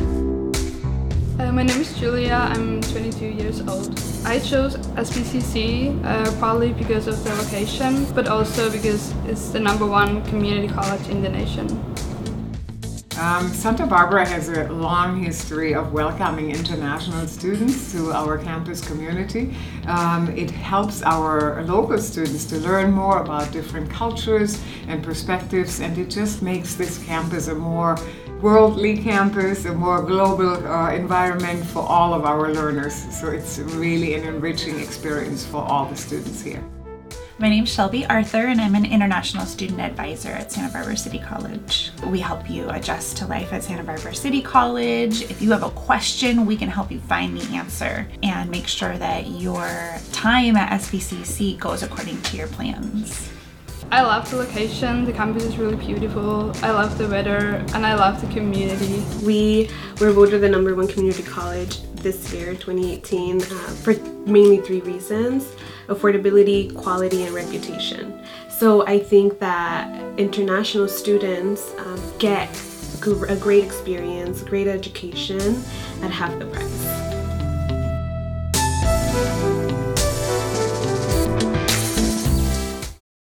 Uh, my name is Julia, I'm 22 years old. I chose SBCC uh, probably because of the location, but also because it's the number one community college in the nation. Um, Santa Barbara has a long history of welcoming international students to our campus community. Um, it helps our local students to learn more about different cultures and perspectives, and it just makes this campus a more worldly campus, a more global uh, environment for all of our learners. So it's really an enriching experience for all the students here. My name's Shelby Arthur, and I'm an international student advisor at Santa Barbara City College. We help you adjust to life at Santa Barbara City College. If you have a question, we can help you find the answer and make sure that your time at SBCC goes according to your plans. I love the location, the campus is really beautiful, I love the weather, and I love the community. We were voted the number one community college this year, 2018, uh, for mainly three reasons affordability, quality, and reputation. So I think that international students um, get a great experience, great education at half the price.